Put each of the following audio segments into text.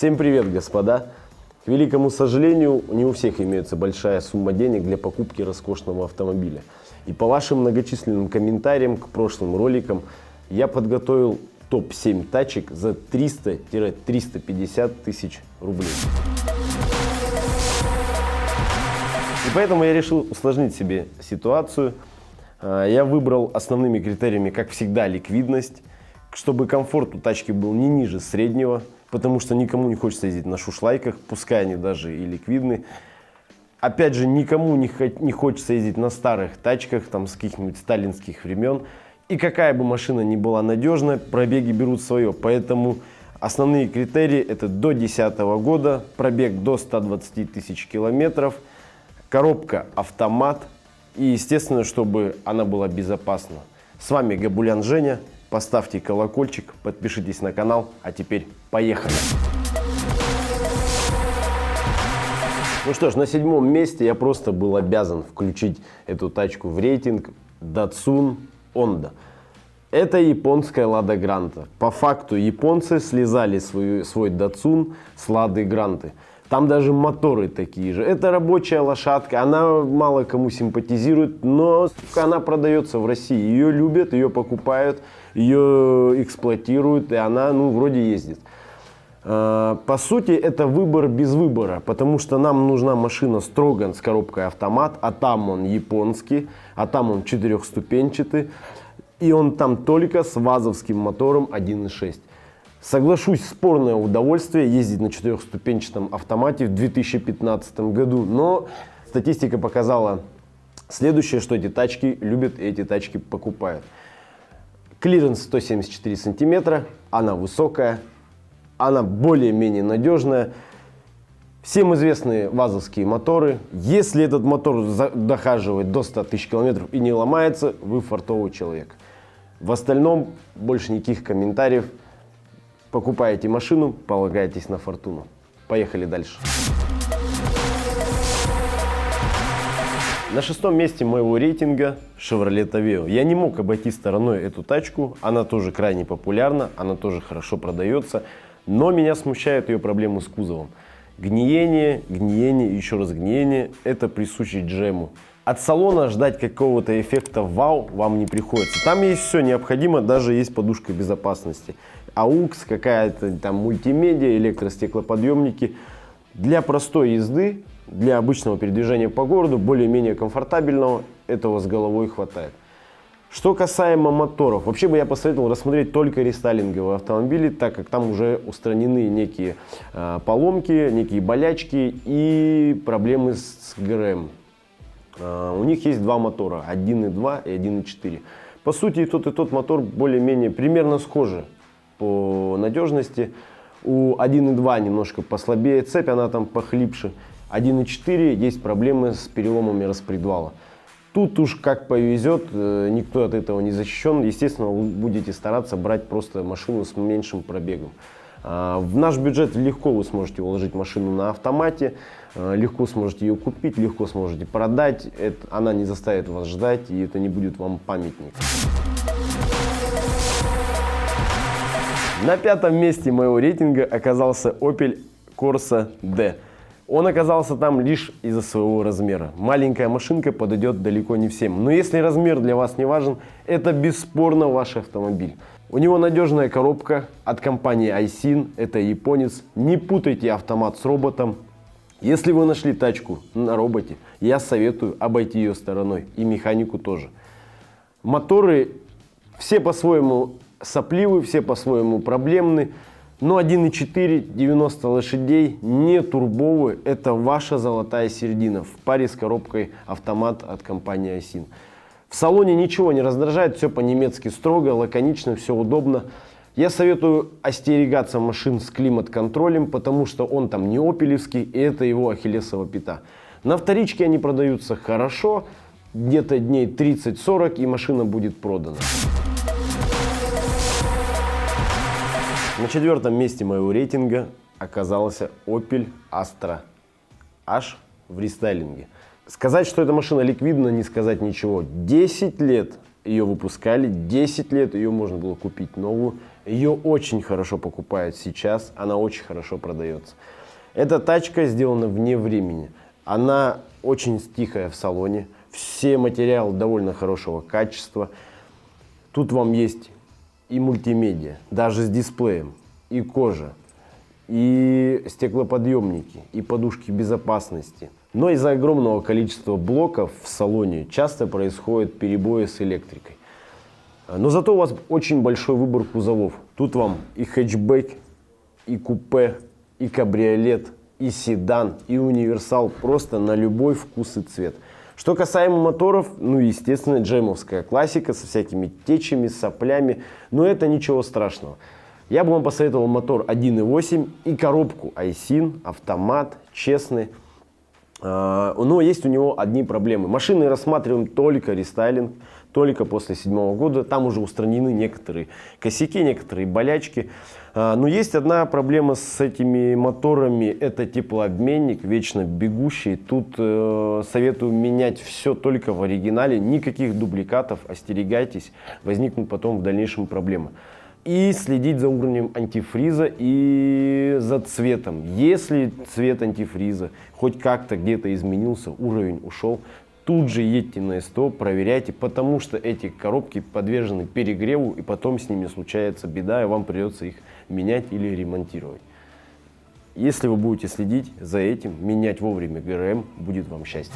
Всем привет, господа! К великому сожалению, не у всех имеется большая сумма денег для покупки роскошного автомобиля. И по вашим многочисленным комментариям к прошлым роликам я подготовил топ-7 тачек за 300-350 тысяч рублей. И поэтому я решил усложнить себе ситуацию. А, я выбрал основными критериями, как всегда, ликвидность, чтобы комфорт у тачки был не ниже среднего, потому что никому не хочется ездить на шушлайках, пускай они даже и ликвидны. Опять же, никому не, не хочется ездить на старых тачках, там, с каких-нибудь сталинских времен. И какая бы машина ни была надежная, пробеги берут свое. Поэтому основные критерии это до 2010 года, пробег до 120 тысяч километров, коробка автомат и, естественно, чтобы она была безопасна. С вами Габулян Женя. Поставьте колокольчик, подпишитесь на канал. А теперь поехали! Ну что ж, на седьмом месте я просто был обязан включить эту тачку в рейтинг Datsun Honda. Это японская Лада Гранта. По факту японцы слезали свою, свой Datsun с Лады Гранты. Там даже моторы такие же. Это рабочая лошадка, она мало кому симпатизирует, но она продается в России. Ее любят, ее покупают, ее эксплуатируют, и она, ну, вроде ездит. А, по сути, это выбор без выбора, потому что нам нужна машина строго с коробкой автомат, а там он японский, а там он четырехступенчатый, и он там только с вазовским мотором 1.6. Соглашусь, спорное удовольствие ездить на четырехступенчатом автомате в 2015 году, но статистика показала следующее, что эти тачки любят и эти тачки покупают. Клиренс 174 сантиметра, она высокая, она более-менее надежная. Всем известные вазовские моторы. Если этот мотор дохаживает до 100 тысяч километров и не ломается, вы фартовый человек. В остальном больше никаких комментариев. Покупаете машину, полагаетесь на фортуну. Поехали дальше. На шестом месте моего рейтинга Chevrolet Aveo. Я не мог обойти стороной эту тачку. Она тоже крайне популярна, она тоже хорошо продается. Но меня смущают ее проблемы с кузовом. Гниение, гниение, еще раз гниение – это присуще джему. От салона ждать какого-то эффекта вау вам не приходится. Там есть все необходимо, даже есть подушка безопасности. AUX, какая-то там мультимедиа, электростеклоподъемники. Для простой езды, для обычного передвижения по городу, более-менее комфортабельного, этого с головой хватает. Что касаемо моторов, вообще бы я посоветовал рассмотреть только рестайлинговые автомобили, так как там уже устранены некие э, поломки, некие болячки и проблемы с ГРМ. Э, у них есть два мотора, 1.2 и 1.4. По сути, и тот, и тот мотор более-менее примерно схожи по надежности. У 1.2 немножко послабее цепь, она там похлипше. 1.4 есть проблемы с переломами распредвала. Тут уж как повезет, э, никто от этого не защищен. Естественно, вы будете стараться брать просто машину с меньшим пробегом. А, в наш бюджет легко вы сможете уложить машину на автомате, а, легко сможете ее купить, легко сможете продать. Это, она не заставит вас ждать, и это не будет вам памятник. На пятом месте моего рейтинга оказался Opel Corsa D. Он оказался там лишь из-за своего размера. Маленькая машинка подойдет далеко не всем. Но если размер для вас не важен, это бесспорно ваш автомобиль. У него надежная коробка от компании iSIN, это японец. Не путайте автомат с роботом. Если вы нашли тачку на роботе, я советую обойти ее стороной и механику тоже. Моторы все по-своему сопливы, все по-своему проблемны. Но 1.4, 90 лошадей, не турбовый, это ваша золотая середина в паре с коробкой автомат от компании Айсин. В салоне ничего не раздражает, все по-немецки строго, лаконично, все удобно. Я советую остерегаться машин с климат-контролем, потому что он там не опелевский, и это его ахиллесова пята. На вторичке они продаются хорошо, где-то дней 30-40, и машина будет продана. На четвертом месте моего рейтинга оказался Opel Astra H в рестайлинге. Сказать, что эта машина ликвидна, не сказать ничего. 10 лет Ее выпускали 10 лет, ее можно было купить новую. Ее очень хорошо покупают сейчас, она очень хорошо продается. Эта тачка сделана вне времени. Она очень тихая в салоне. Все материалы довольно хорошего качества. Тут вам есть и мультимедиа, даже с дисплеем, и кожа, и стеклоподъемники, и подушки безопасности. Но из-за огромного количества блоков в салоне часто происходят перебои с электрикой. Но зато у вас очень большой выбор кузовов. Тут вам и хэтчбэк, и купе, и кабриолет, и седан, и универсал просто на любой вкус и цвет. Что касаемо моторов, ну, естественно, джемовская классика со всякими течами, соплями, но это ничего страшного. Я бы вам посоветовал мотор 1.8 и коробку Айсин, автомат, честный. А, но есть у него одни проблемы. Машины рассматриваем только рестайлинг, только после седьмого года. Там уже устранены некоторые косяки, некоторые болячки. А, но есть одна проблема с этими моторами. Это теплообменник, вечно бегущий. Тут э, советую менять все только в оригинале. Никаких дубликатов, остерегайтесь. Возникнут потом в дальнейшем проблемы и следить за уровнем антифриза и за цветом. Если цвет антифриза хоть как-то где-то изменился, уровень ушел, тут же едьте на СТО, проверяйте, потому что эти коробки подвержены перегреву, и потом с ними случается беда, и вам придется их менять или ремонтировать. Если вы будете следить за этим, менять вовремя ГРМ, будет вам счастье.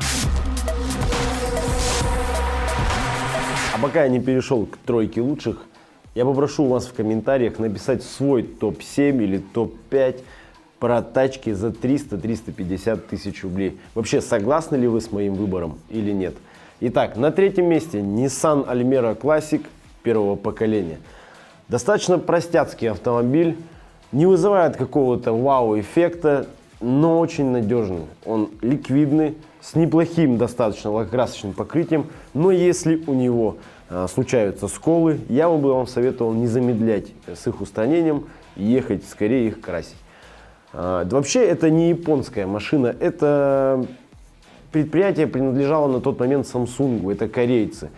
А пока я не перешел к тройке лучших, я попрошу вас в комментариях написать свой топ-7 или топ-5 про тачки за 300-350 тысяч рублей. Вообще, согласны ли вы с моим выбором или нет? Итак, на третьем месте Nissan Almera Classic первого поколения. Достаточно простяцкий автомобиль, не вызывает какого-то вау-эффекта, но очень надежный. Он ликвидный, с неплохим достаточно лакокрасочным покрытием, но если у него а, случаются сколы, я бы вам советовал не замедлять с их устранением и ехать скорее их красить. А, вообще это не японская машина, это предприятие принадлежало на тот момент Samsung, это корейцы.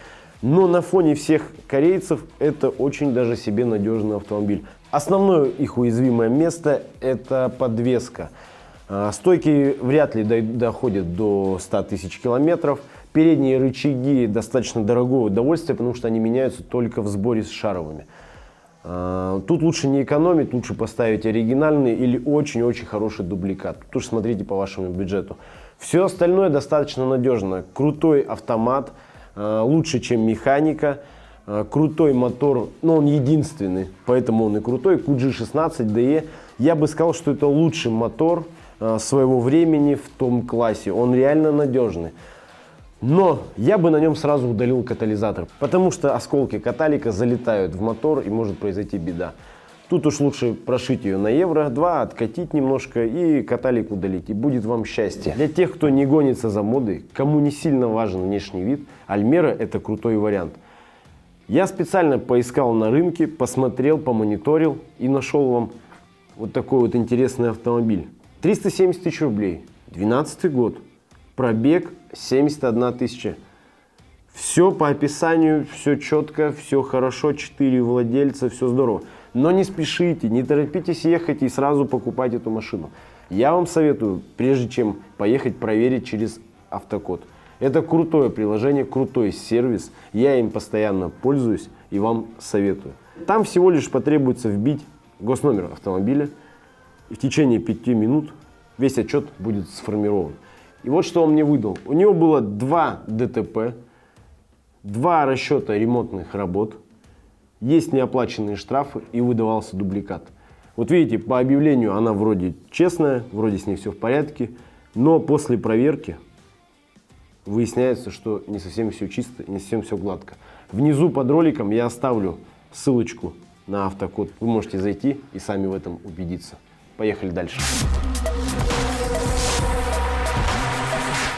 Но на фоне всех корейцев это очень даже себе надежный автомобиль. Основное их уязвимое место это подвеска. А, стойки вряд ли доходят до 100 тысяч километров. Передние рычаги достаточно дорогое удовольствие, потому что они меняются только в сборе с шаровыми. А, тут лучше не экономить, лучше поставить оригинальный или очень-очень хороший дубликат. Тут уж смотрите по вашему бюджету. Все остальное достаточно надежно. Крутой автомат, а, лучше, чем механика. А, крутой мотор, но он единственный, поэтому он и крутой. QG16DE. Я бы сказал, что это лучший мотор своего времени в том классе. Он реально надежный. Но я бы на нем сразу удалил катализатор, потому что осколки каталика залетают в мотор и может произойти беда. Тут уж лучше прошить ее на евро 2, откатить немножко и каталик удалить, и будет вам счастье. Для тех, кто не гонится за модой, кому не сильно важен внешний вид, Альмера это крутой вариант. Я специально поискал на рынке, посмотрел, помониторил и нашел вам вот такой вот интересный автомобиль. 370 тысяч рублей, 12 год, пробег 71 тысяча. Все по описанию, все четко, все хорошо, 4 владельца, все здорово. Но не спешите, не торопитесь ехать и сразу покупать эту машину. Я вам советую, прежде чем поехать, проверить через автокод. Это крутое приложение, крутой сервис. Я им постоянно пользуюсь и вам советую. Там всего лишь потребуется вбить госномер автомобиля. И в течение 5 минут весь отчет будет сформирован. И вот что он мне выдал. У него было два ДТП, два расчета ремонтных работ, есть неоплаченные штрафы и выдавался дубликат. Вот видите, по объявлению она вроде честная, вроде с ней все в порядке, но после проверки выясняется, что не совсем все чисто, не совсем все гладко. Внизу под роликом я оставлю ссылочку на автокод. Вы можете зайти и сами в этом убедиться. Поехали дальше.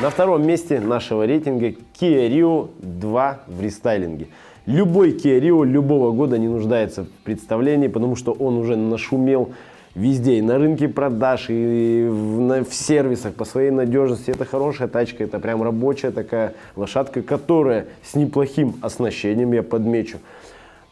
На втором месте нашего рейтинга Kia Rio 2 в рестайлинге. Любой Kia Rio любого года не нуждается в представлении, потому что он уже нашумел везде, и на рынке продаж, и в, на, в сервисах по своей надежности. Это хорошая тачка, это прям рабочая такая лошадка, которая с неплохим оснащением, я подмечу.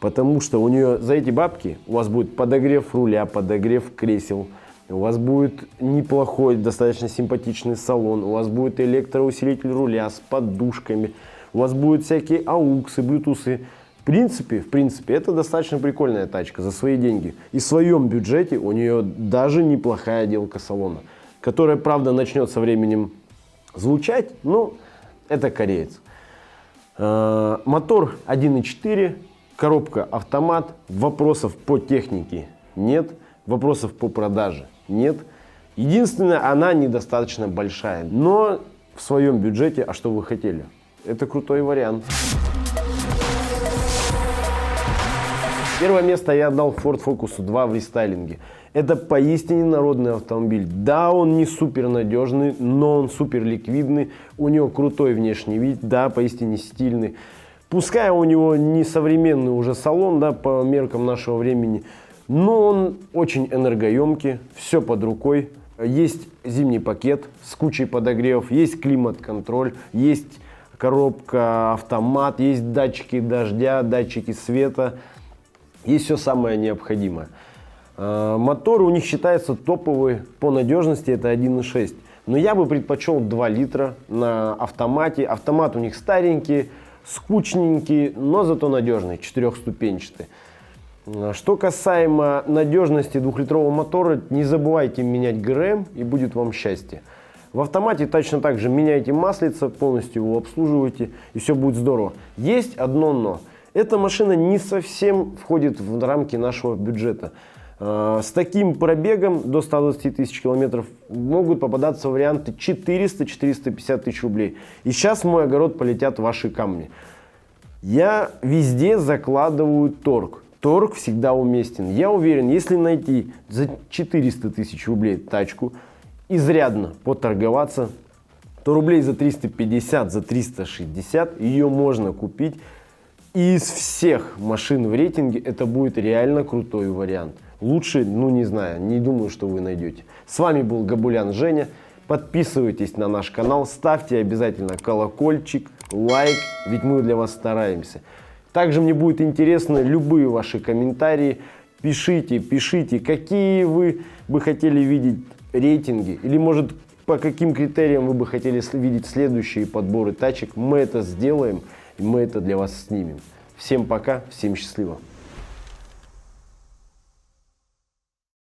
Потому что у нее за эти бабки у вас будет подогрев руля, подогрев кресел, у вас будет неплохой, достаточно симпатичный салон, у вас будет электроусилитель руля с подушками, у вас будут всякие ауксы, блютусы. В принципе, в принципе, это достаточно прикольная тачка за свои деньги. И в своем бюджете у нее даже неплохая отделка салона, которая, правда, начнет со временем звучать, но это кореец. Э, мотор 1.4, коробка автомат, вопросов по технике нет, вопросов по продаже нет. Единственное, она недостаточно большая, но в своем бюджете, а что вы хотели? Это крутой вариант. Первое место я отдал Ford Focus 2 в рестайлинге. Это поистине народный автомобиль. Да, он не супер надежный, но он супер ликвидный. У него крутой внешний вид, да, поистине стильный. Пускай у него не современный уже салон, да, по меркам нашего времени, но он очень энергоемкий, все под рукой. Есть зимний пакет с кучей подогревов, есть климат-контроль, есть коробка автомат, есть датчики дождя, датчики света, есть все самое необходимое. А, мотор у них считается топовый по надежности, это 1.6. Но я бы предпочел 2 литра на автомате. Автомат у них старенький, скучненький, но зато надежный, четырехступенчатый. Что касаемо надежности двухлитрового мотора, не забывайте менять ГРМ и будет вам счастье. В автомате точно так же меняйте маслица, полностью его обслуживайте и все будет здорово. Есть одно но. Эта машина не совсем входит в рамки нашего бюджета. А, с таким пробегом до 120 тысяч километров могут попадаться варианты 400-450 тысяч рублей. И сейчас в мой огород полетят ваши камни. Я везде закладываю торг торг всегда уместен. Я уверен, если найти за 400 тысяч рублей тачку, изрядно поторговаться, то рублей за 350, за 360 ее можно купить. И из всех машин в рейтинге это будет реально крутой вариант. Лучше, ну не знаю, не думаю, что вы найдете. С вами был Габулян Женя. Подписывайтесь на наш канал, ставьте обязательно колокольчик, лайк, ведь мы для вас стараемся. Также мне будет интересно любые ваши комментарии. Пишите, пишите, какие вы бы хотели видеть рейтинги. Или может по каким критериям вы бы хотели видеть следующие подборы тачек. Мы это сделаем и мы это для вас снимем. Всем пока, всем счастливо.